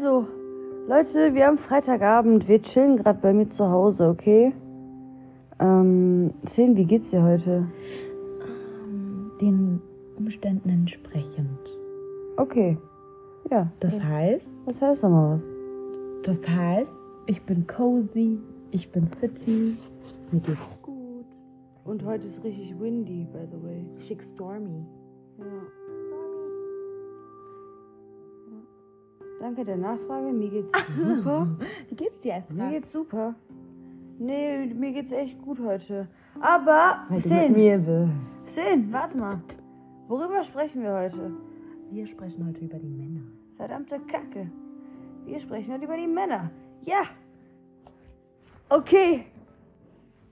Also, Leute, wir haben Freitagabend. Wir chillen gerade bei mir zu Hause, okay? Ähm, Zehn, wie geht's dir heute? Ähm, den Umständen entsprechend. Okay. Ja. Das heißt, Was heißt nochmal was? das heißt, ich bin cozy, ich bin fitty, mir geht's gut. Und heute ist richtig windy, by the way. Schick stormy. Danke der Nachfrage. Mir geht's super. Wie geht's dir, Esra? Mir geht's super. Nee, mir geht's echt gut heute. Aber, Sin, mir bist. Sin, warte mal. Worüber sprechen wir heute? Wir sprechen heute über die Männer. Verdammte Kacke. Wir sprechen heute über die Männer. Ja. Okay.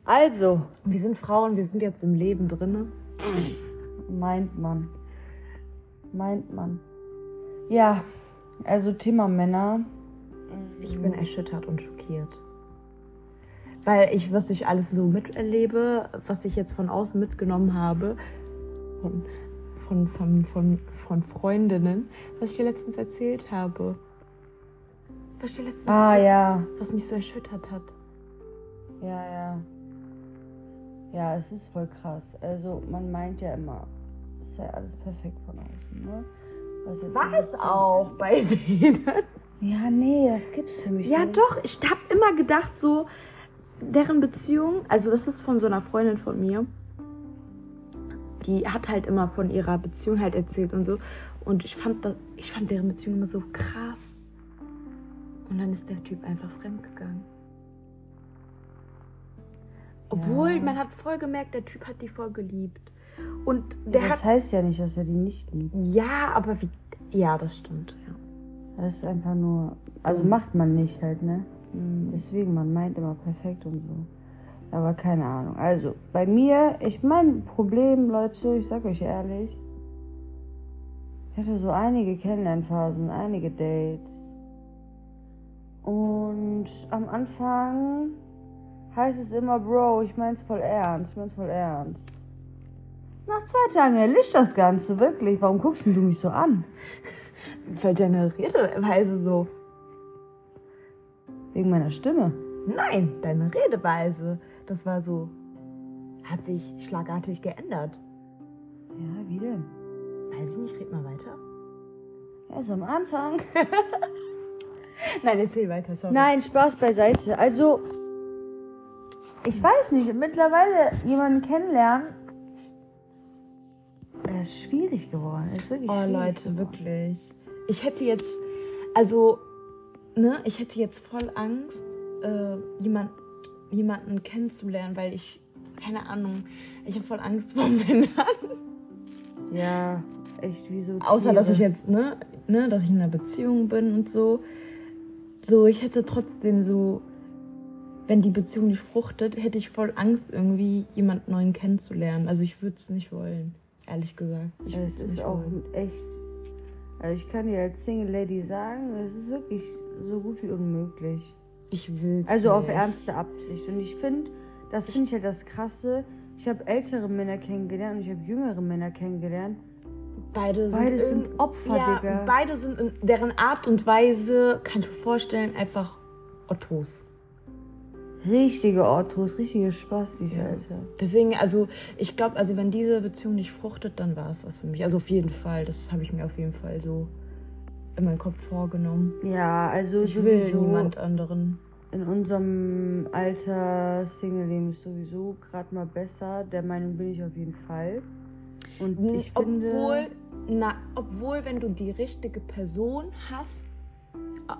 Also, Wir sind Frauen, wir sind jetzt im Leben drinne. meint man. Meint man. Ja, also Thema Männer. Ich bin erschüttert und schockiert. Weil ich, was ich alles so miterlebe, was ich jetzt von außen mitgenommen habe, von, von, von, von, von Freundinnen, was ich dir letztens erzählt habe. Was ich dir letztens Ah erzählt ja. was mich so erschüttert hat. Ja, ja. Ja, es ist voll krass. Also man meint ja immer, es ist ja alles perfekt von außen, ne? War es auch bei denen? Ja, nee, das gibt's für mich Ja, nicht. doch. Ich habe immer gedacht, so, deren Beziehung, also das ist von so einer Freundin von mir, die hat halt immer von ihrer Beziehung halt erzählt und so. Und ich fand, das, ich fand deren Beziehung immer so krass. Und dann ist der Typ einfach fremdgegangen. Obwohl, Ja. man hat voll gemerkt, der Typ hat die voll geliebt. Und der das hat. heißt ja nicht, dass er die nicht liebt. Ja, aber wie. Ja, das stimmt. Ja. Das ist einfach nur. Also Mhm. macht man nicht halt, ne? Deswegen, man meint immer perfekt und so. Aber keine Ahnung. Also, bei mir, ich mein Problem, Leute, ich sag euch ehrlich. Ich hatte so einige Kennenlernphasen, einige Dates. Und am Anfang heißt es immer, Bro, ich mein's voll ernst, ich mein's voll ernst. Nach zwei Tagen erlischt das Ganze, wirklich. Warum guckst denn du mich so an? Redeweise so. Wegen meiner Stimme. Nein, deine Redeweise. Das war so. Hat sich schlagartig geändert. Ja, wie denn? Weiß ich nicht, red mal weiter. Erst am Anfang. Nein, erzähl weiter, sorry. Nein, Spaß beiseite. Also, ich weiß nicht, mittlerweile jemanden kennenlernen, er ist schwierig geworden. Er ist wirklich Oh Leute, geworden. wirklich. Ich hätte jetzt, also, ne, ich hätte jetzt voll Angst, äh, jemand, jemanden kennenzulernen, weil ich, keine Ahnung, ich habe voll Angst vor Männern. Ja, echt wie so. Außer, dass ich jetzt, ne, ne, dass ich in einer Beziehung bin und so. So, ich hätte trotzdem so, wenn die Beziehung nicht fruchtet, hätte ich voll Angst, irgendwie jemand Neuen kennenzulernen. Also ich würde es nicht wollen, ehrlich gesagt. Ich Es ist auch wollen. echt. Also, ich kann dir als Single Lady sagen, es ist wirklich so gut wie unmöglich. Ich will Also auf nicht. ernste Absicht. Und ich finde, das finde ich halt das Krasse. Ich habe ältere Männer kennengelernt und ich habe jüngere Männer kennengelernt. Beide sind, Beides sind irgend- Opfer, ja, Digga. Beide sind in deren Art und Weise, kann ich mir vorstellen, einfach Ottos. Richtige Ortos, richtige Spastis, Ja. Alter. Deswegen, also ich glaube, also wenn diese Beziehung nicht fruchtet, dann war es das für mich. Also auf jeden Fall, das habe ich mir auf jeden Fall so in meinen Kopf vorgenommen. Ja, also Ich will niemand anderen. in unserem Alter Single-Leben ist sowieso gerade mal besser. Der Meinung bin ich auf jeden Fall. Und ich finde... obwohl, na, obwohl, wenn du die richtige Person hast,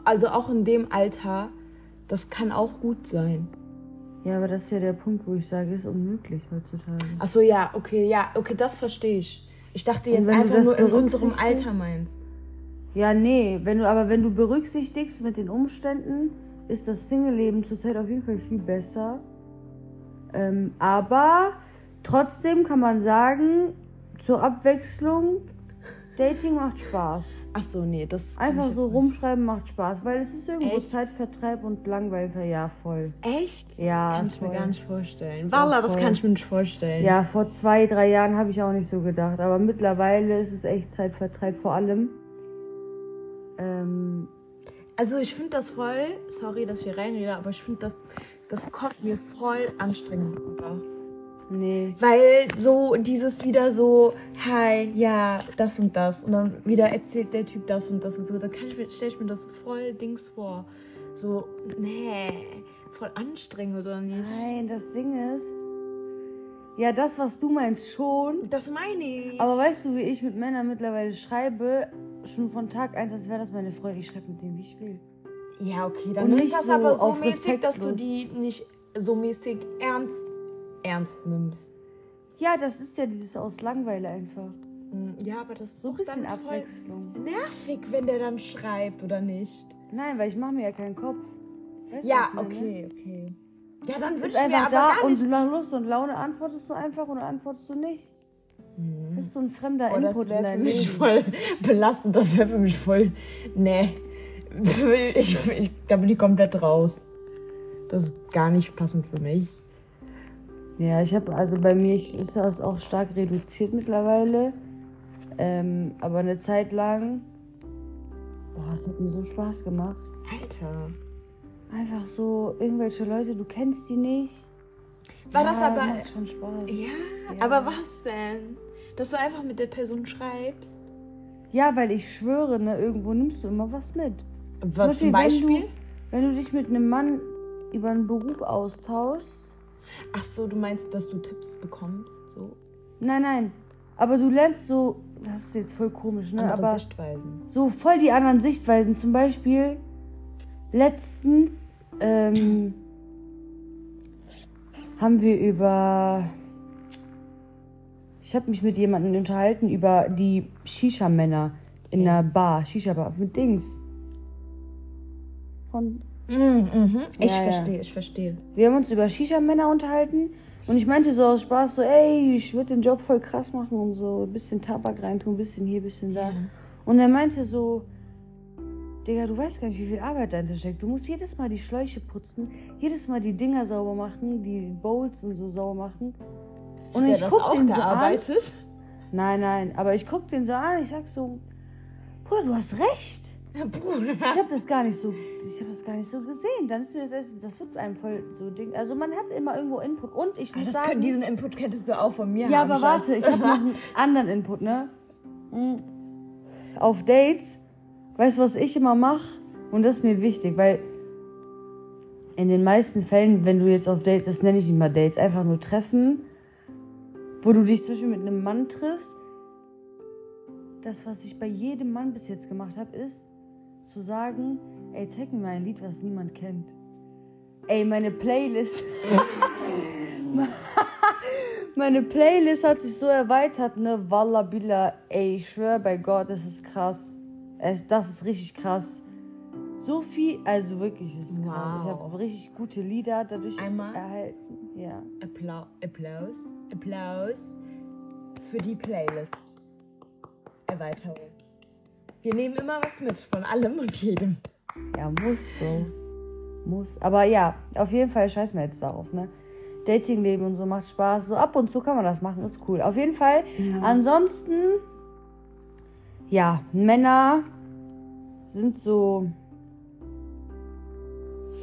also auch in dem Alter, das kann auch gut sein. Ja, aber das ist ja der Punkt, wo ich sage, ist unmöglich heutzutage. Achso, ja, okay, ja, okay, das verstehe ich. Ich dachte jetzt einfach nur in unserem Alter meinst. Ja, nee, wenn du, aber wenn du berücksichtigst mit den Umständen, ist das Single-Leben zurzeit auf jeden Fall viel besser. Ähm, aber trotzdem kann man sagen, zur Abwechslung, Dating macht Spaß. Achso, nee, das. Einfach so rumschreiben macht Spaß, weil es ist irgendwo Echt? Zeitvertreib und Langweiler, ja, voll. Echt? Ja, Kann ich mir voll. gar nicht vorstellen. Walla, das voll. kann ich mir nicht vorstellen. Ja, vor zwei, drei Jahren habe ich auch nicht so gedacht, aber mittlerweile ist es echt Zeitvertreib vor allem. Ähm, Also ich finde das voll, sorry, dass ich hier reinrede, aber ich finde das, das kommt mir voll anstrengend rüber. Nee. Weil so dieses wieder so, hi, ja, das und das. Und dann wieder erzählt der Typ das und das und so. Dann kann ich mir, stelle ich mir das voll Dings vor. So, nee, voll anstrengend oder nicht? Nein, das Ding ist. Ja, das, was du meinst, schon. Das meine ich. Aber weißt du, wie ich mit Männern mittlerweile schreibe? Schon von Tag 1, als wäre das meine Freundin. Ich schreibe mit denen, wie ich will. ja, okay, dann Und ist nicht das so aber so mäßig, dass du die nicht so mäßig ernst, ernst nimmst. Ja, das ist ja dieses aus Langeweile einfach. Mm, Ja, aber das ist So ein bisschen Abwechslung. nervig, wenn der dann schreibt, oder nicht? Nein, weil ich mache mir ja keinen Kopf. Weißt Ja, okay, okay. Ja, dann bist einfach da und nach Lust und Laune antwortest du einfach oder antwortest du nicht. Das ist so ein fremder Oh, das Input in wäre für dein mich Leben. voll belastend. Das wäre für mich voll. Nee. Ich, ich, da bin ich komplett raus. Das ist gar nicht passend für mich. Ja, ich habe, also bei mir ist das auch stark reduziert mittlerweile. Ähm, aber eine Zeit lang, boah, es hat mir so Spaß gemacht. Alter. Einfach so, irgendwelche Leute, du kennst die nicht. War ja, das aber. Macht schon Spaß. Ja, Ja. aber was denn? Dass du einfach mit der Person schreibst? Ja, weil ich schwöre, ne, irgendwo nimmst du immer was mit. Was Beispiel, zum Beispiel? Wenn du, wenn du dich mit einem Mann über einen Beruf austauschst. Ach so, du meinst, dass du Tipps bekommst? So Nein, nein. Aber du lernst so, das ist jetzt voll komisch, ne? andere aber Sichtweisen. so voll die anderen Sichtweisen. Zum Beispiel letztens ähm, haben wir über. Ich habe mich mit jemandem unterhalten über die Shisha-Männer in Ja. einer Bar. Shisha-Bar mit Dings. Von Mhm, mhm. Ich Ja, ja. verstehe, ich verstehe. Wir haben uns über Shisha-Männer unterhalten und ich meinte so aus Spaß so, ey, ich würde den Job voll krass machen und so ein bisschen Tabak reintun, ein bisschen hier, ein bisschen da. Und er meinte so, Digga, du weißt gar nicht, wie viel Arbeit dahinter steckt. Du musst jedes Mal die Schläuche putzen, jedes Mal die Dinger sauber machen, die Bowls und so sauber machen. Und Hat ich der guck das auch den so an. gearbeitet? Nein, nein, aber ich guck den so an, ich sag so, Bruder, du hast recht. Bruder. Ich habe das gar nicht so, ich habe das gar nicht so gesehen. Dann ist mir das erst, das wird einem voll so Ding. Also man hat immer irgendwo Input und ich muss Das sagen, könnt, diesen Input könntest du auch von mir ja, haben. aber warte, ich habe noch einen anderen Input, ne? Mhm. Auf Dates, weißt du, was ich immer mache? Und das ist mir wichtig, weil in den meisten Fällen, wenn du jetzt auf Dates, das nenne ich nicht mal Dates, einfach nur Treffen, wo du dich zum Beispiel mit einem Mann triffst, das, was ich bei jedem Mann bis jetzt gemacht habe, ist zu sagen, ey, zeig mir mal ein Lied, was niemand kennt. Ey, meine Playlist. meine Playlist hat sich so erweitert, ne? Walla Billa. Ey, ich schwöre bei Gott, das ist krass. Es, das ist richtig krass. So viel, also wirklich, es ist krass. Ich Wow. habe richtig gute Lieder dadurch Einmal? erhalten. Ja. Appla Applaus, Applaus für die Playlist. Erweiterung. Wir nehmen immer was mit von allem und jedem. Ja, muss, Bro. Muss. Aber ja, auf jeden Fall scheiß mir jetzt darauf, ne? Datingleben und so macht Spaß. So ab und zu kann man das machen, ist cool. Auf jeden Fall. Ansonsten, ja, Männer sind so.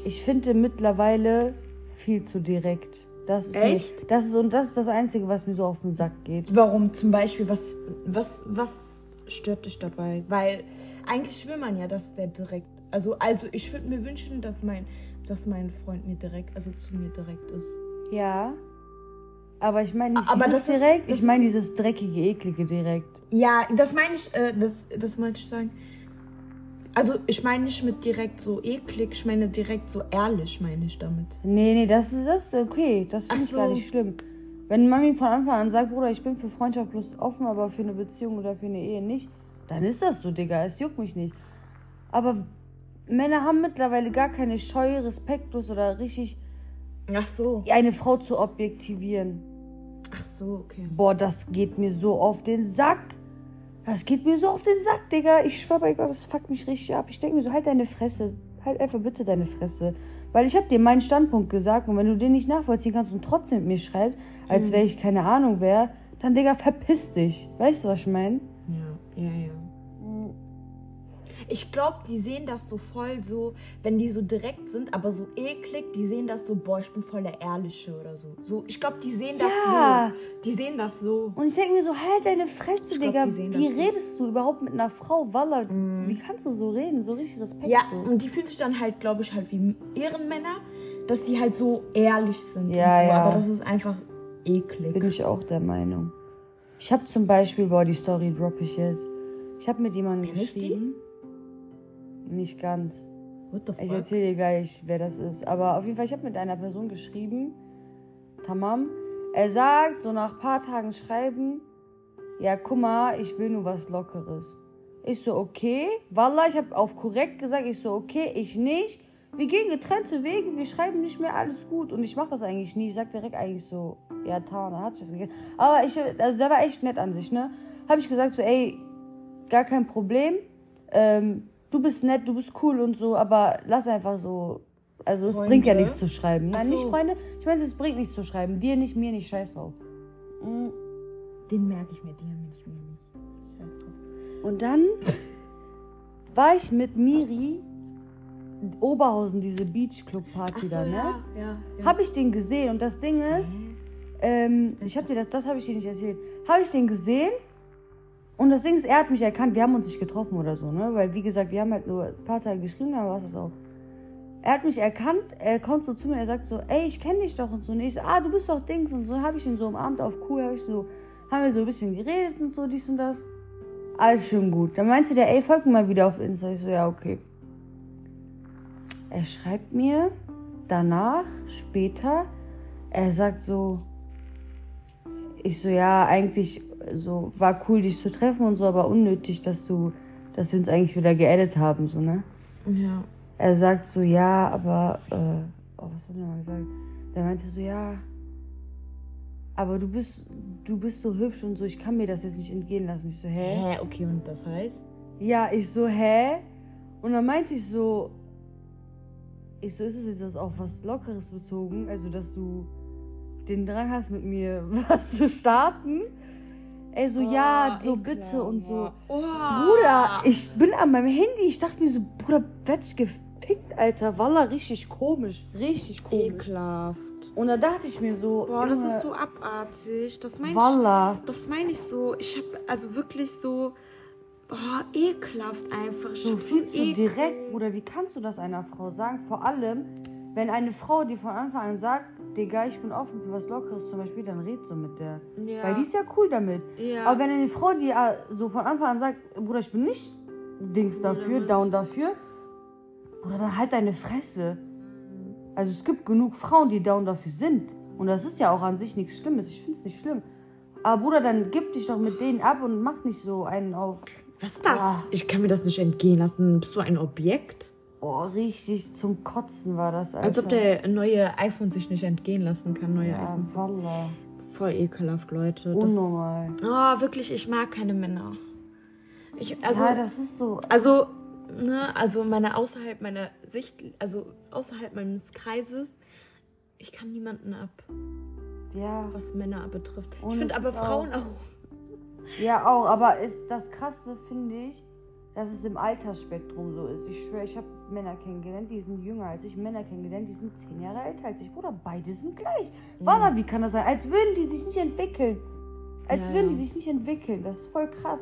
Ich finde mittlerweile viel zu direkt. Das ist Echt? Mir, das ist und das ist das Einzige, was mir so auf den Sack geht. Warum zum Beispiel, was, was, was stört dich dabei? Weil eigentlich will man ja, dass der direkt. Also, also ich würde mir wünschen, dass mein, dass mein Freund mir direkt, also zu mir direkt ist. Ja. Aber ich meine nicht Aber das ist- direkt, das ich meine dieses dreckige, eklige direkt. Ja, das meine ich, äh, das, das wollte ich sagen. Also ich meine nicht mit direkt so eklig, ich meine direkt so ehrlich, meine ich damit. Nee, nee, das ist, das ist okay. Das finde ich gar so. nicht schlimm. Wenn Mami von Anfang an sagt, Bruder, ich bin für Freundschaft bloß offen, aber für eine Beziehung oder für eine Ehe nicht, dann ist das so, Digga. Es juckt mich nicht. Aber Männer haben mittlerweile gar keine Scheu, respektlos oder richtig Ach so. eine Frau zu objektivieren. Ach so, okay. Boah, das geht mir so auf den Sack. Das geht mir so auf den Sack, Digga. Ich schwör bei Gott, das fuckt mich richtig ab. Ich denke mir so, halt deine Fresse. Halt einfach bitte deine Fresse. Weil ich habe dir meinen Standpunkt gesagt und wenn du den nicht nachvollziehen kannst und trotzdem mit mir schreibst, als Mhm. wäre ich keine Ahnung wer, dann, Digga, verpiss dich. Weißt du, was ich meine? Ja, ja, ja. Ich glaube, die sehen das so voll so, wenn die so direkt sind, aber so eklig, die sehen das so, boah, ich bin voll der Ehrliche oder so. so ich glaube, die sehen das Ja. so. Die sehen das so. Und ich denke mir so, halt deine Fresse, Ich glaub, Digga. Wie das so. redest du überhaupt mit einer Frau? Walla, Mhm. wie kannst du so reden? So richtig respektlos. Ja, und die fühlen sich dann halt, glaube ich, halt wie Ehrenmänner, dass die halt so ehrlich sind. Ja, und so, ja. Aber das ist einfach eklig. Bin ich auch der Meinung. Ich habe zum Beispiel, boah, die Story droppe ich jetzt. Ich habe mit jemandem ich die? geschrieben. Nicht ganz. What the Ich fuck? erzähle dir gleich, wer das ist. Aber auf jeden Fall, ich habe mit einer Person geschrieben. Tamam. Er sagt, so nach ein paar Tagen schreiben, ja, guck mal, ich will nur was Lockeres. Ich so, okay. Wallah, ich habe auf korrekt gesagt, ich so, okay, ich nicht. Wir gehen getrennte Wege, wir schreiben nicht mehr, alles gut. Und ich mache das eigentlich nie. Ich sag direkt eigentlich so, ja, Tana, hat sich das gegeben. Aber ich, also der war echt nett an sich, ne? Habe ich gesagt so, ey, gar kein Problem. Ähm, du bist nett, du bist cool und so, aber lass einfach so. Also es Freunde? bringt ja nichts zu schreiben. Nein, so. nicht Freunde. Ich meine, es bringt nichts zu schreiben. Dir nicht, mir nicht, scheiß drauf. Mm. Den merke ich mir, merke ich mir nicht. Scheiß drauf. Und dann war ich mit Miri in Oberhausen, diese Beach Club Party da, ne? ja, ja, ja. Habe ich den gesehen und das Ding ist, ähm, ich habe dir das, das habe ich dir nicht erzählt. Habe ich den gesehen und das Ding ist, er hat mich erkannt. Wir haben uns nicht getroffen oder so, ne? Weil wie gesagt, wir haben halt nur ein paar Tage geschrieben, dann war es das auch. Er hat mich erkannt, er kommt so zu mir, er sagt so, ey, ich kenne dich doch und so. Und ich so, ah, du bist doch Dings und so. Habe ich ihn so umarmt auf cool, habe ich so, haben wir so ein bisschen geredet und so, dies und das. Alles schön gut. Dann meinte der, ey, folg mir mal wieder auf Insta. Ich so, ja, okay. Er schreibt mir danach, später, er sagt so, ich so, ja, eigentlich so, war cool, dich zu treffen und so, aber unnötig, dass du, dass wir uns eigentlich wieder geedit haben, so, ne? Ja. Er sagt so, ja, aber, äh, oh, was hat er mal gesagt? Der meinte so, ja, aber du bist, du bist so hübsch und so, ich kann mir das jetzt nicht entgehen lassen. Ich so, hä? Hä, okay, und das heißt? Ja, ich so, hä? Und dann meinte ich so, ich so, ist es jetzt das auf was Lockeres bezogen? Also, dass du den Drang hast, mit mir was zu starten? Ey, so, ja, so bitte und so. Oh. Bruder, ich bin an meinem Handy. Ich dachte mir so, Bruder, werd ich gefickt, Alter. Walla, richtig komisch. Richtig komisch. Ekelhaft. Und da dachte ich mir so, Boah, das ist so abartig. Das meine ich. Walla. Das meine ich so. Ich habe also wirklich so. Oh, ekelhaft einfach. Ich So viel zu Ekel. direkt, Bruder. Wie kannst du das einer Frau sagen? Vor allem, wenn eine Frau dir von Anfang an sagt, Digga, ich bin offen für was Lockeres zum Beispiel, dann red so mit der. Ja. Weil die ist ja cool damit. ja. Aber wenn eine Frau dir äh, so von Anfang an sagt, Bruder, ich bin nicht Dings dafür, Ja. down dafür, Bruder, dann halt deine Fresse. Also es gibt genug Frauen, die down dafür sind. Und das ist ja auch an sich nichts Schlimmes. Ich finde es nicht schlimm. Aber Bruder, dann gib dich doch mit denen ab und mach nicht so einen auf. Was ist das? Ah. Ich kann mir das nicht entgehen lassen. Bist du ein Objekt? Oh, richtig zum Kotzen war das, Alter. Als ob der neue iPhone sich nicht entgehen lassen kann. Neue Ja, iPhone. Walla. Voll ekelhaft, Leute. Das, Unnormal. oh, wirklich, ich mag keine Männer. Ich, also, ja, das ist so. also, ne, also meine außerhalb meiner Sicht, also außerhalb meines Kreises, ich kann niemanden ab, Ja, was Männer betrifft. Und ich finde aber Frauen auch- auch. ja auch. Aber ist das Krasse, finde ich, dass es im Altersspektrum so ist. Ich schwöre, ich habe Männer kennengelernt, die sind jünger als ich. Männer kennengelernt, die sind zehn Jahre älter als ich. Bruder, beide sind gleich. Walla, wie kann das sein? Als würden die sich nicht entwickeln. Als Ja, würden ja. die sich nicht entwickeln. Das ist voll krass.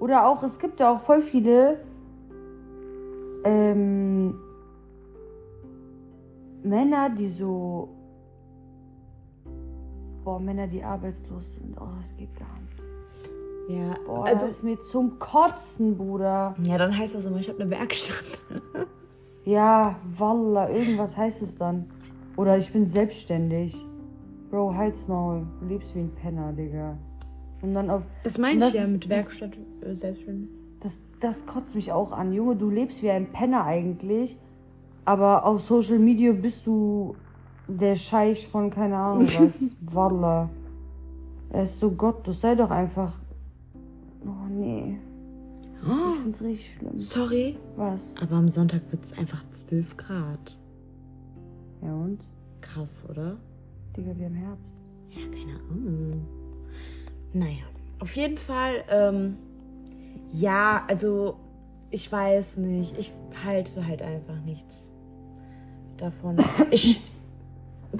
Oder auch, es gibt ja auch voll viele ähm, Männer, die so. Boah, Männer, die arbeitslos sind. Oh, das geht gar nicht. Ja, Boah, also, das ist mir zum Kotzen, Bruder. ja, dann heißt das immer, ich habe eine Werkstatt. Ja, Walla, irgendwas heißt es dann. Oder ich bin selbstständig. Bro, Halsmaul. Du lebst wie ein Penner, Digga. Und dann auf. Das meine Das ich ja mit das- Werkstatt äh, selbstständig. Das, das kotzt mich auch an. Junge, du lebst wie ein Penner eigentlich. Aber auf Social Media bist du der Scheich von keine Ahnung was. Walla. Er ist so gottlos. Sei doch einfach. Oh nee. Ich find's richtig schlimm. Sorry, Was? aber am Sonntag wird es einfach 12 Grad. Ja und? Krass, oder? Digga, wir haben Herbst. Ja, keine Ahnung. Naja, auf jeden Fall, ähm, ja, also ich weiß nicht. Ich halte halt einfach nichts davon. Ich.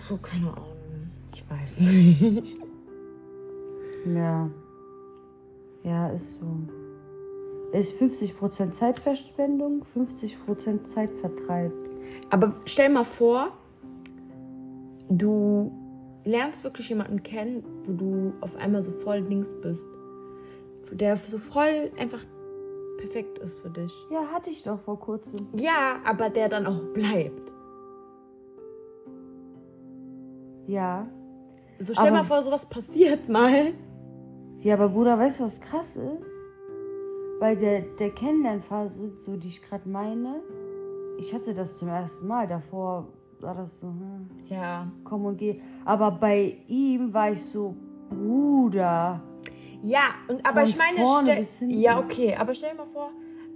So, keine Ahnung. Ich weiß nicht. Ja. Ja, ist so. Ist 50% Zeitverschwendung, 50% Zeitvertreib. Aber stell mal vor, du lernst wirklich jemanden kennen, wo du auf einmal so voll links bist. Der so voll einfach perfekt ist für dich. Ja, hatte ich doch vor kurzem. Ja, aber der dann auch bleibt. Ja. So stell Aber- mal vor, sowas passiert mal. Ja, aber Bruder, weißt du, was krass ist? Bei der, der Kennenlernphase, so die ich gerade meine, ich hatte das zum ersten Mal. Davor war das so, hm, Ja. komm und geh. Aber bei ihm war ich so, Bruder. Ja, und aber ich meine, ja, okay, aber stell dir mal vor,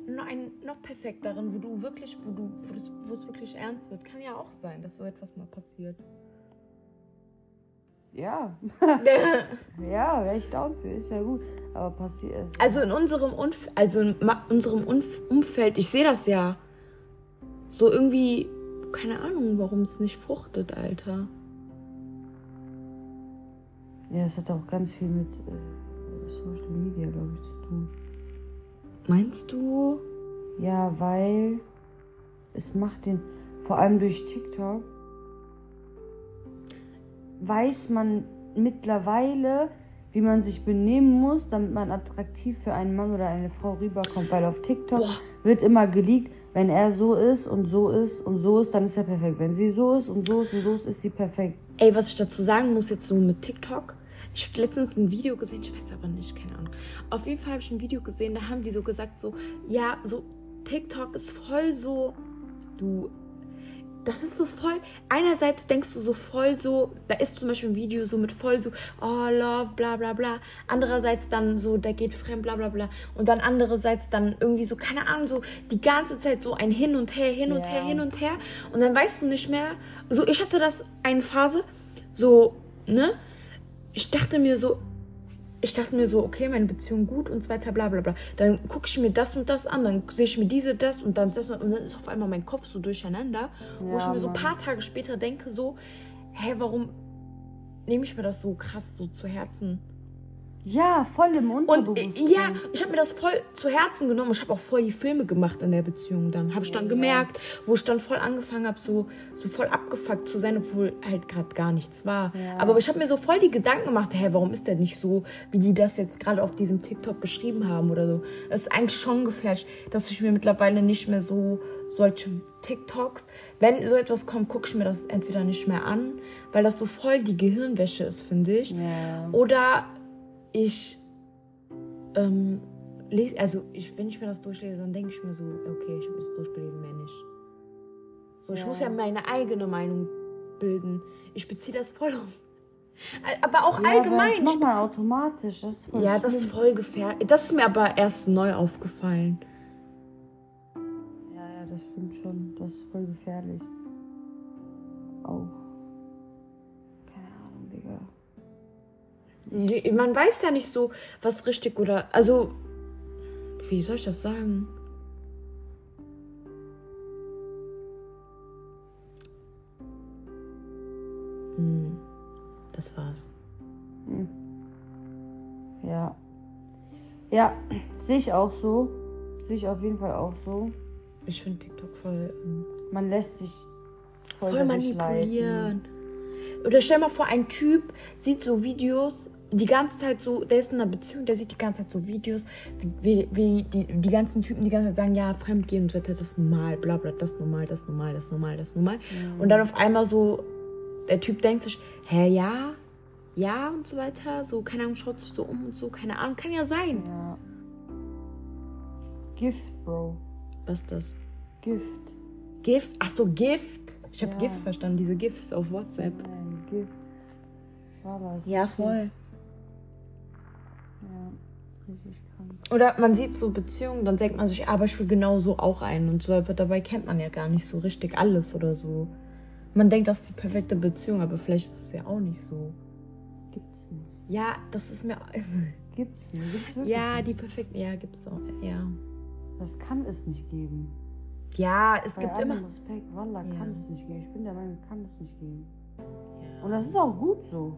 noch einen noch perfekteren, wo du wirklich, wo du, wo es wirklich ernst wird, kann ja auch sein, dass so etwas mal passiert. Ja, ja, wäre ich down für, ist ja gut. Aber passiert es. also in unserem Umf also in unserem Umf Umfeld, ich sehe das ja. So irgendwie, keine Ahnung, warum es nicht fruchtet, Alter. Ja, das hat auch ganz viel mit äh, Social Media, glaube ich, zu tun. Meinst du? Ja, weil es macht den, vor allem durch TikTok, weiß man mittlerweile, wie man sich benehmen muss, damit man attraktiv für einen Mann oder eine Frau rüberkommt. Weil auf TikTok Boah. wird immer geleakt, wenn er so ist und so ist und so ist, dann ist er perfekt. Wenn sie so ist und so ist und so ist, ist sie perfekt. Ey, was ich dazu sagen muss jetzt so mit TikTok. Ich habe letztens ein Video gesehen, ich weiß aber nicht, keine Ahnung. Auf jeden Fall habe ich ein Video gesehen, da haben die so gesagt, so, ja, so TikTok ist voll so, du, das ist so voll, einerseits denkst du so voll so, da ist zum Beispiel ein Video so mit voll so, oh, love, bla bla bla. Andererseits dann so, der geht fremd, bla bla bla. Und dann andererseits dann irgendwie so, keine Ahnung, so die ganze Zeit so ein Hin und Her, hin und Ja. her, hin und her. Und dann weißt du nicht mehr, so ich hatte das eine Phase, so, ne? Ich dachte mir so, ich dachte mir so, okay, meine Beziehung gut und so weiter, bla bla bla. Dann gucke ich mir das und das an, dann sehe ich mir diese, das und dann das und dann ist auf einmal mein Kopf so durcheinander, wo ich Ja, mir so ein Mann. paar Tage später denke, so, hä, warum nehme ich mir das so krass so zu Herzen? Ja, voll im Und äh, Unterbewusstsein. ja, ich habe mir das voll zu Herzen genommen. Ich habe auch voll die Filme gemacht in der Beziehung dann. Habe ich dann gemerkt, wo ich dann voll angefangen habe, so, so voll abgefuckt zu sein, obwohl halt gerade gar nichts war. Ja. Aber ich habe mir so voll die Gedanken gemacht, hä, warum ist der nicht so, wie die das jetzt gerade auf diesem TikTok beschrieben haben oder so. Das ist eigentlich schon gefährlich, dass ich mir mittlerweile nicht mehr so solche TikToks, wenn so etwas kommt, gucke ich mir das entweder nicht mehr an, weil das so voll die Gehirnwäsche ist, finde ich. Ja. Oder ich ähm, lese, also ich, wenn ich mir das durchlese, dann denke ich mir so, okay, ich habe es durchgelesen, mehr nicht. So, ich Ja. muss ja meine eigene Meinung bilden. Ich beziehe das voll auf. Aber auch Ja, allgemein. Das macht man beziehe- automatisch. Das ist ja, das ist schlimm. voll gefährlich. Das ist mir aber erst neu aufgefallen. Ja, ja, das stimmt schon. Das ist voll gefährlich. Auch. Man weiß ja nicht so, was richtig oder. Also, wie soll ich das sagen? Hm, das war's. Hm. Ja. Ja, sehe ich auch so. Sehe ich auf jeden Fall auch so. Ich finde TikTok voll. ähm, Man lässt sich voll, voll manipulieren. Oder stell mal vor, ein Typ sieht so Videos, die ganze Zeit so, der ist in einer Beziehung, der sieht die ganze Zeit so Videos, wie, wie die, die ganzen Typen die ganze Zeit sagen, ja, Fremdgehen und so weiter, das ist normal, bla bla, das ist normal, das ist normal, das ist normal, das ist normal. Mhm. Und dann auf einmal so, der Typ denkt sich, hä, ja, ja und so weiter, so, keine Ahnung, schaut sich so um und so, keine Ahnung, kann ja sein. Ja. Gift, Bro. Was ist das? Gift. Gift? Ach so, Gift. Ich habe Ja. Gift verstanden, diese Gifts auf WhatsApp. Nein, Gift. War das? Ja, voll. Ja, richtig krank. Oder man sieht so Beziehungen, dann denkt man sich, aber ich will genau so auch einen und so, aber dabei kennt man ja gar nicht so richtig alles oder so. Man denkt, das ist die perfekte Beziehung, aber vielleicht ist es ja auch nicht so. Gibt's nicht. Ja, das ist mir. Gibt's nicht. Gibt's Ja, die perfekte. Ja, gibt's auch. Ja. Das kann es nicht geben. Ja, es Bei gibt immer. Respekt, Wallah, Ja. kann es nicht geben. Ich bin der Meinung, kann es nicht geben. Ja. Und das ist auch gut so.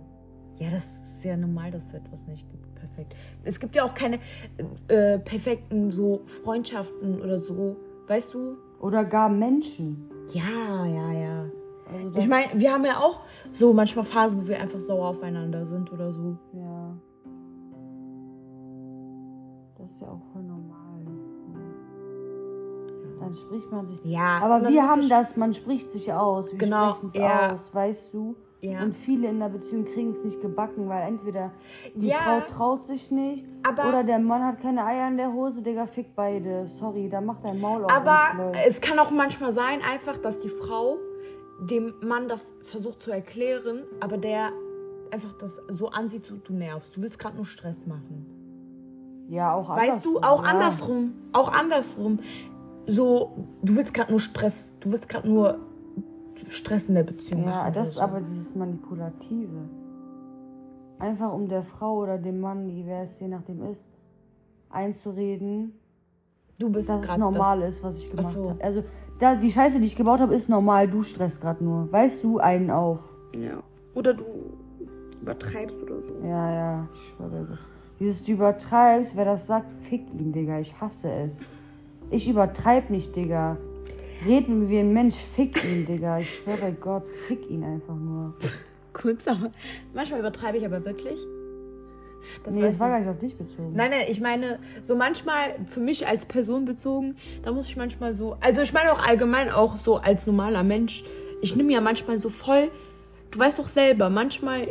Ja, das ist ja normal, dass es etwas nicht gibt. Perfekt. Es gibt ja auch keine äh, perfekten so Freundschaften oder so. Weißt du? Oder gar Menschen. Ja, ja, ja. Also Ich meine, wir haben ja auch so manchmal Phasen, wo wir einfach sauer aufeinander sind oder so. Ja. Das ist ja auch voll normal. Dann spricht man sich. Ja, Aber wir haben das, man spricht sich aus. Wir Genau, sprechen es ja. aus, weißt du? Ja. Und viele in der Beziehung kriegen es nicht gebacken, weil entweder die Ja. Frau traut sich nicht oder der Mann hat keine Eier in der Hose, Digga, fick beide. Sorry, da macht dein Maul auf. Aber es kann auch manchmal sein, einfach, dass die Frau dem Mann das versucht zu erklären, aber der einfach das so ansieht, so, du nervst. Du willst gerade nur Stress machen. ja, auch Weißt du, andersrum, auch ja. andersrum. Auch andersrum. So, du willst gerade nur Stress. Du willst gerade nur Stress in der Beziehung Ja, das ist aber dieses Manipulative. Einfach um der Frau oder dem Mann, wie wer es je nachdem ist, einzureden, Du bist dass es normal ist, was ich gemacht so. habe. Also, da, die Scheiße, die ich gebaut habe, ist normal. Du stresst gerade nur. Weißt du, einen auf. Ja. Oder du übertreibst oder so. Ja, ja. Ich schwöre das. Dieses du übertreibst, wer das sagt, fick ihn, Digga. Ich hasse es. Ich übertreib nicht, Digga. Red mit mir wie ein Mensch, fick ihn, Digga. Ich schwöre bei Gott, fick ihn einfach nur. Kurz, aber manchmal übertreibe ich aber wirklich. Das nee, das war gar nicht auf dich bezogen. Nein, nein, ich meine, so manchmal für mich als Person bezogen, da muss ich manchmal so, also ich meine auch allgemein auch so als normaler Mensch, ich nehme ja manchmal so voll, du weißt doch selber, manchmal,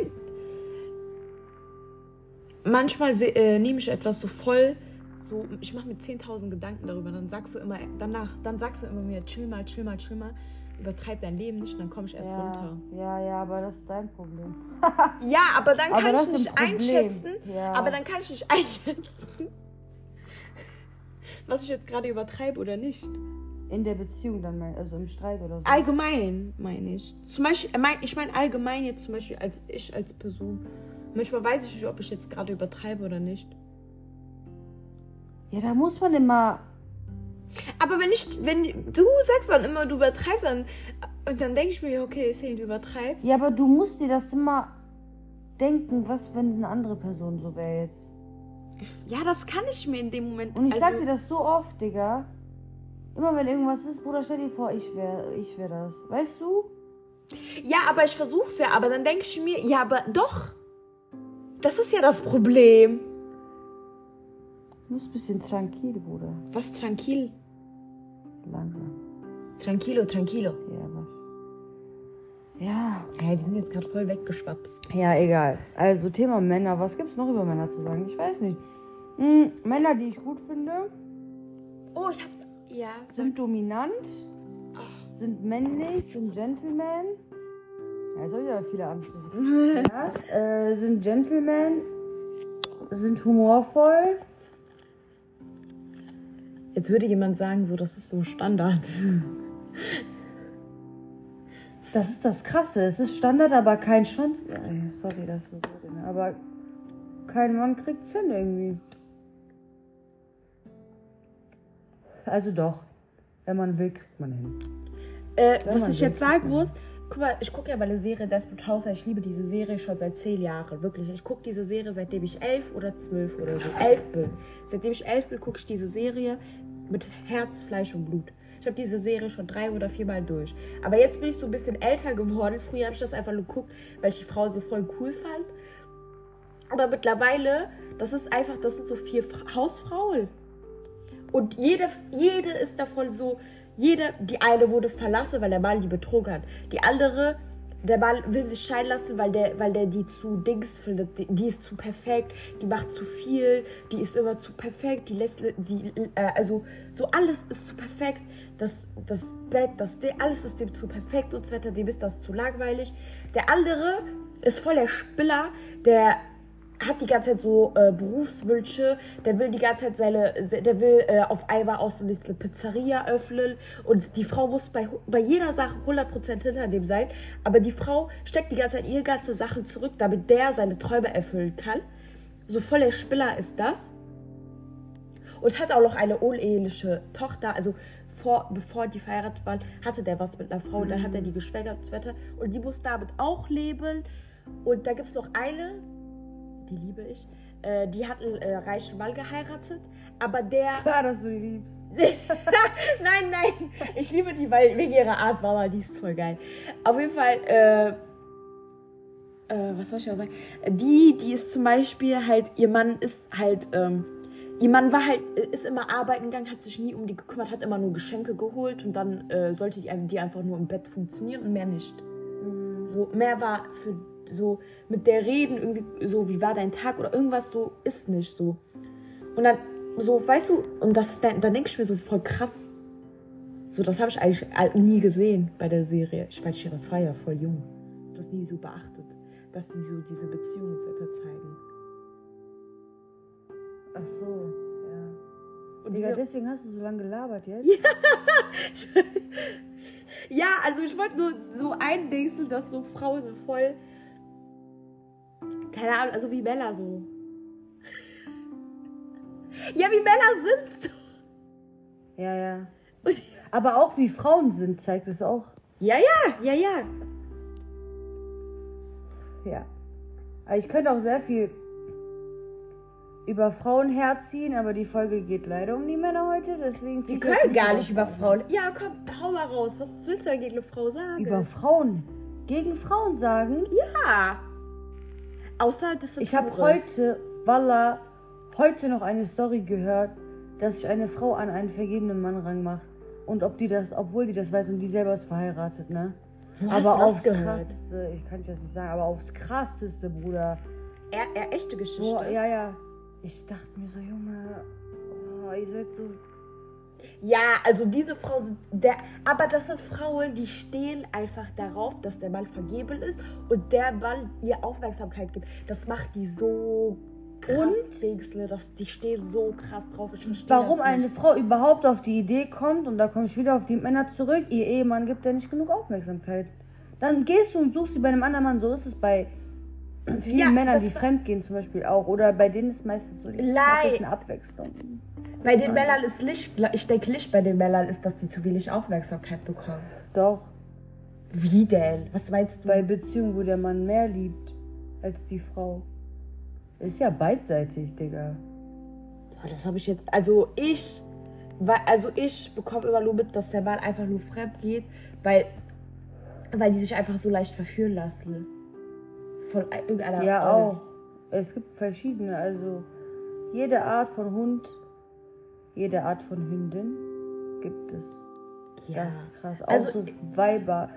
manchmal äh, nehme ich etwas so voll, so, ich mache mir 10.000 Gedanken darüber, dann sagst du immer, danach, dann sagst du immer mir, chill mal, chill mal, chill mal, übertreib dein Leben nicht, und dann komme ich erst ja, runter. Ja, ja, aber das ist dein Problem. Ja, aber dann Aber kann ich nicht ein einschätzen, Ja. aber dann kann ich nicht einschätzen, was ich jetzt gerade übertreibe oder nicht. In der Beziehung dann, mein- also im Streit oder so. Allgemein meine ich. Zum Beispiel, äh, mein- ich meine allgemein jetzt zum Beispiel als ich als Person. Manchmal weiß ich nicht, ob ich jetzt gerade übertreibe oder nicht. Ja, da muss man immer. Aber wenn ich, wenn du sagst dann immer, du übertreibst, dann, und dann denke ich mir, okay, Sane, du übertreibst. Ja, aber du musst dir das immer denken, was, wenn eine andere Person so wäre jetzt. Ja, das kann ich mir in dem Moment. Und ich also, sag dir das so oft, Digga. Immer wenn irgendwas ist, Bruder, stell dir vor, ich wäre ich wär das. Weißt du? Ja, aber ich versuch's ja, aber dann denke ich mir, ja, aber doch. Das ist ja das Problem. Du musst ein bisschen tranquil, Bruder. Was tranquil? Langsam. Tranquilo, tranquilo. Ja, was? Ja. Hey, wir sind jetzt gerade voll weggeschwapst. Ja, egal. Also Thema Männer. Was gibt's noch über Männer zu sagen? Ich weiß nicht. Hm, Männer, die ich gut finde, Oh, ich hab. Ja, sind dominant, Ach. sind männlich, sind Gentleman. Ja, jetzt habe ich aber viele Ansprüche. ja, äh, sind Gentleman, sind humorvoll. Jetzt würde jemand sagen, so, das ist so Standard. Das ist das Krasse. Es ist Standard, aber kein Schwanz. Sorry, das ist so gut? Aber kein Mann kriegt's hin irgendwie. Also doch. Wenn man will, kriegt man hin. Äh, was ich will, jetzt sagen kriegt muss, guck mal, ich gucke ja bei der Serie Desperate Housewives. Ich liebe diese Serie schon seit zehn Jahren. Wirklich. Ich gucke diese Serie, seitdem ich elf oder zwölf oder so. Elf bin. Seitdem ich elf bin, gucke ich diese Serie mit Herz, Fleisch und Blut. Ich habe diese Serie schon drei oder viermal durch. Aber jetzt bin ich so ein bisschen älter geworden. Früher habe ich das einfach nur geguckt, weil ich die Frau so voll cool fand. Aber mittlerweile, das ist einfach, das sind so vier Fra- Hausfrauen. Und jede, jede ist davon so, jede, die eine wurde verlassen, weil der Mann die betrogen hat. Die andere, der Mann will sich scheiden lassen, weil der, weil der die zu Dings findet. Die, die ist zu perfekt, die macht zu viel, die ist immer zu perfekt, die lässt, die, äh, also so alles ist zu perfekt. Das, das Bett, das, alles ist dem zu perfekt und so weiter, dem ist das zu langweilig. Der andere ist voll der Spiller, der hat die ganze Zeit so äh, Berufswünsche, der will die ganze Zeit seine, se- der will äh, auf einmal aus eine Pizzeria öffnen und die Frau muss bei, bei jeder Sache 100% hinter dem sein, aber die Frau steckt die ganze Zeit ihre ganze Sachen zurück, damit der seine Träume erfüllen kann. So voll der Spiller ist das. und hatte auch noch eine uneheliche Tochter. Also vor, bevor die verheiratet waren, hatte der was mit einer Frau und dann hat er die geschwängert so. Und die muss damit auch leben. Und da gibt es noch eine, die liebe ich, äh, die hat einen äh, reichen Mann geheiratet, aber der. Klar, dass du die liebst. nein, nein, ich liebe die, weil wegen ihrer Art war die ist voll geil. Auf jeden Fall, äh, äh, was soll ich auch sagen? Die, die ist zum Beispiel halt, ihr Mann ist halt, ähm, ihr Mann war halt, ist immer arbeiten gegangen, hat sich nie um die gekümmert, hat immer nur Geschenke geholt und dann äh, sollte die, die einfach nur im Bett funktionieren und mehr nicht. So, mehr war für so mit der Reden irgendwie so, wie war dein Tag oder irgendwas so, ist nicht so. Und dann, so, weißt du, und das, dann, dann denke ich mir so voll krass. So, das habe ich eigentlich nie gesehen bei der Serie. Ich war Sheriff Fire voll jung. Das nie so beachtet, dass die so diese Beziehung zeigen. Ach so, ja. Und Digga, deswegen hast du so lange gelabert jetzt? ja, also ich wollte nur so eindingseln, dass so Frauen so voll. Keine Ahnung, also wie Bella so. ja, wie Bella sind so. Ja, ja. Und- Aber auch wie Frauen sind, zeigt es auch. Ja, ja, ja, ja. Ja. Aber ich könnte auch sehr viel über Frauen herziehen, aber die Folge geht leider um die Männer heute, deswegen euch können gar nicht über Frauen. Frauen. Ja, komm, hau mal raus. Was willst du denn gegen eine Frau sagen? Über Frauen. Gegen Frauen sagen. Ja. Außer das sind Ich habe heute, Walla, heute noch eine Story gehört, dass sich eine Frau an einen vergebenen Mann ranmacht. Und ob die das, obwohl die das weiß und die selber ist verheiratet, ne? Wo hast aber aufs gehört? krasseste, ich kann das nicht sagen, aber aufs krasseste, Bruder. Er, er echte Geschichte. Boah, ja, ja. Ich dachte mir so, Junge, oh, ihr seid so. Ja, also diese Frau der, aber das sind Frauen, die stehen einfach darauf, dass der Mann vergeben ist und der Mann ihr Aufmerksamkeit gibt. Das macht die so krass, Und? Dass die stehen so krass drauf. Warum eine. Frau überhaupt auf die Idee kommt, und da komme ich wieder auf die Männer zurück, ihr Ehemann gibt ja nicht genug Aufmerksamkeit. Dann gehst du und suchst sie bei einem anderen Mann. So ist es bei vielen Ja, Männern, die fremdgehen zum Beispiel auch. Oder bei denen ist meistens so Lei- ein bisschen Abwechslung. Bei den. Männern ist Licht, ich denke Licht bei den Männern ist, dass die zu wenig Aufmerksamkeit bekommen. Doch, Wie denn? Was meinst du? bei Beziehungen, wo der Mann mehr liebt als die Frau. Ist ja beidseitig, Digga. Das habe ich jetzt. Also ich, also ich bekomme immer nur mit, dass der Mann einfach nur fremd geht, weil, weil die sich einfach so leicht verführen lassen. Von ein- irgendeiner. Ja, Olle. auch. Es gibt verschiedene, also jede Art von Hund, jede Art von Hündin gibt es. Ja. Das ist krass. Auch Also- so Weiber.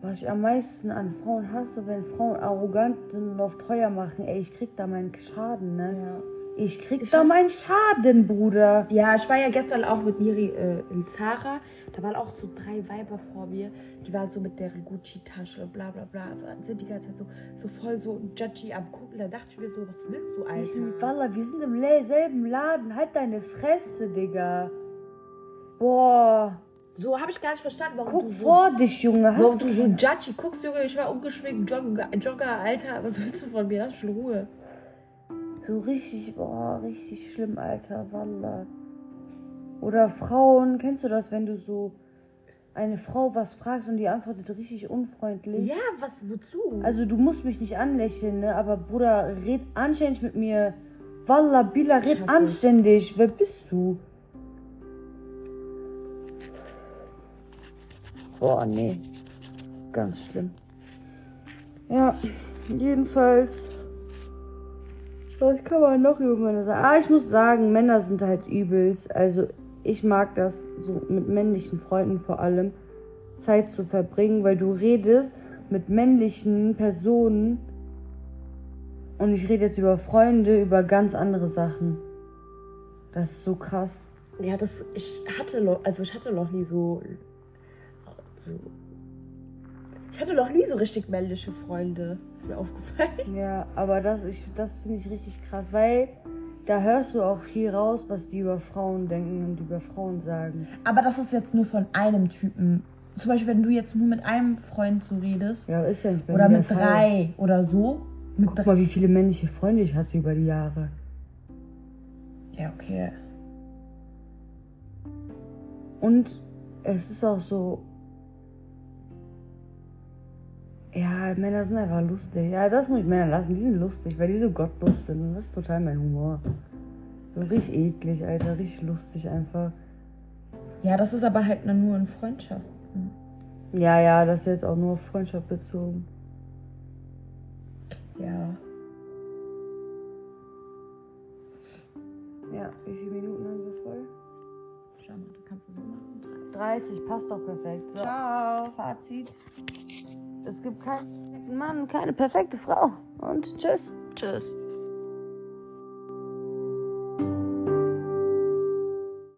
Was ich am meisten an Frauen hasse, wenn Frauen arrogant sind und auf teuer machen, ey, ich krieg da meinen Schaden, ne? ja. Ich krieg Ich da meinen Schaden, Bruder. Ja, ich war ja gestern auch mit Miri äh, in Zara. Da waren auch so drei Weiber vor mir. Die waren so mit deren Gucci-Tasche, bla bla bla. Sind die ganze Zeit so, so voll so judgy am gucken. Da dachte ich mir so, was willst du, sind, Alter? Walla, wir sind im selben Laden. Halt deine Fresse, Digga. Boah. So habe ich gar nicht verstanden, warum Guck du so vor dich, Junge. Warum Hast du du so judgy guckst, Junge? Ich war ungeschminkt, Jogger, Jogger, Alter. Was willst du von mir? Lass mich in Ruhe. So richtig, boah, richtig schlimm, Alter, Walla. Oder Frauen, kennst du das, wenn du so eine Frau was fragst und die antwortet richtig unfreundlich? Ja, was, wozu? Also du musst mich nicht anlächeln, ne? Aber Bruder, red anständig mit mir. Walla, Bila, Ich red hasse anständig. Wer bist du? Boah, nee. Ganz schlimm. Ja, jedenfalls. Was kann man noch über Männer sagen? Ah, ich muss sagen, Männer sind halt übelst. Also, ich mag das so mit männlichen Freunden vor allem. Zeit zu verbringen, weil du redest mit männlichen Personen. Und ich rede jetzt über Freunde, über ganz andere Sachen. Das ist so krass. ja, das, ich hatte noch, also ich hatte noch nie so, ich hatte noch nie so richtig männliche Freunde. Ist mir aufgefallen. Ja, aber das, ich, das finde ich richtig krass, weil da hörst du auch viel raus, was die über Frauen denken und über Frauen sagen. Aber das ist jetzt nur von einem Typen. Zum Beispiel, wenn du jetzt nur mit einem Freund so redest. Ja, ist ja nicht bei oder mit drei oder so. Mit Guck mal, wie viele männliche Freunde ich hatte über die Jahre. Ja, okay. Und es ist auch so. Ja, Männer sind einfach lustig. Ja, das muss ich Männer lassen. Die sind lustig, weil die so gottlos sind. Und das ist total mein Humor. So richtig eklig, Alter. Richtig lustig einfach. Ja, das ist aber halt nur in Freundschaften. Ja, ja, das ist jetzt auch nur auf Freundschaft bezogen. Ja. Ja, wie viele Minuten haben wir voll? Schau mal, du kannst es so machen. 30, passt doch perfekt. So, Ciao. Fazit. Es gibt keinen perfekten Mann, keine perfekte Frau. Und tschüss. Tschüss.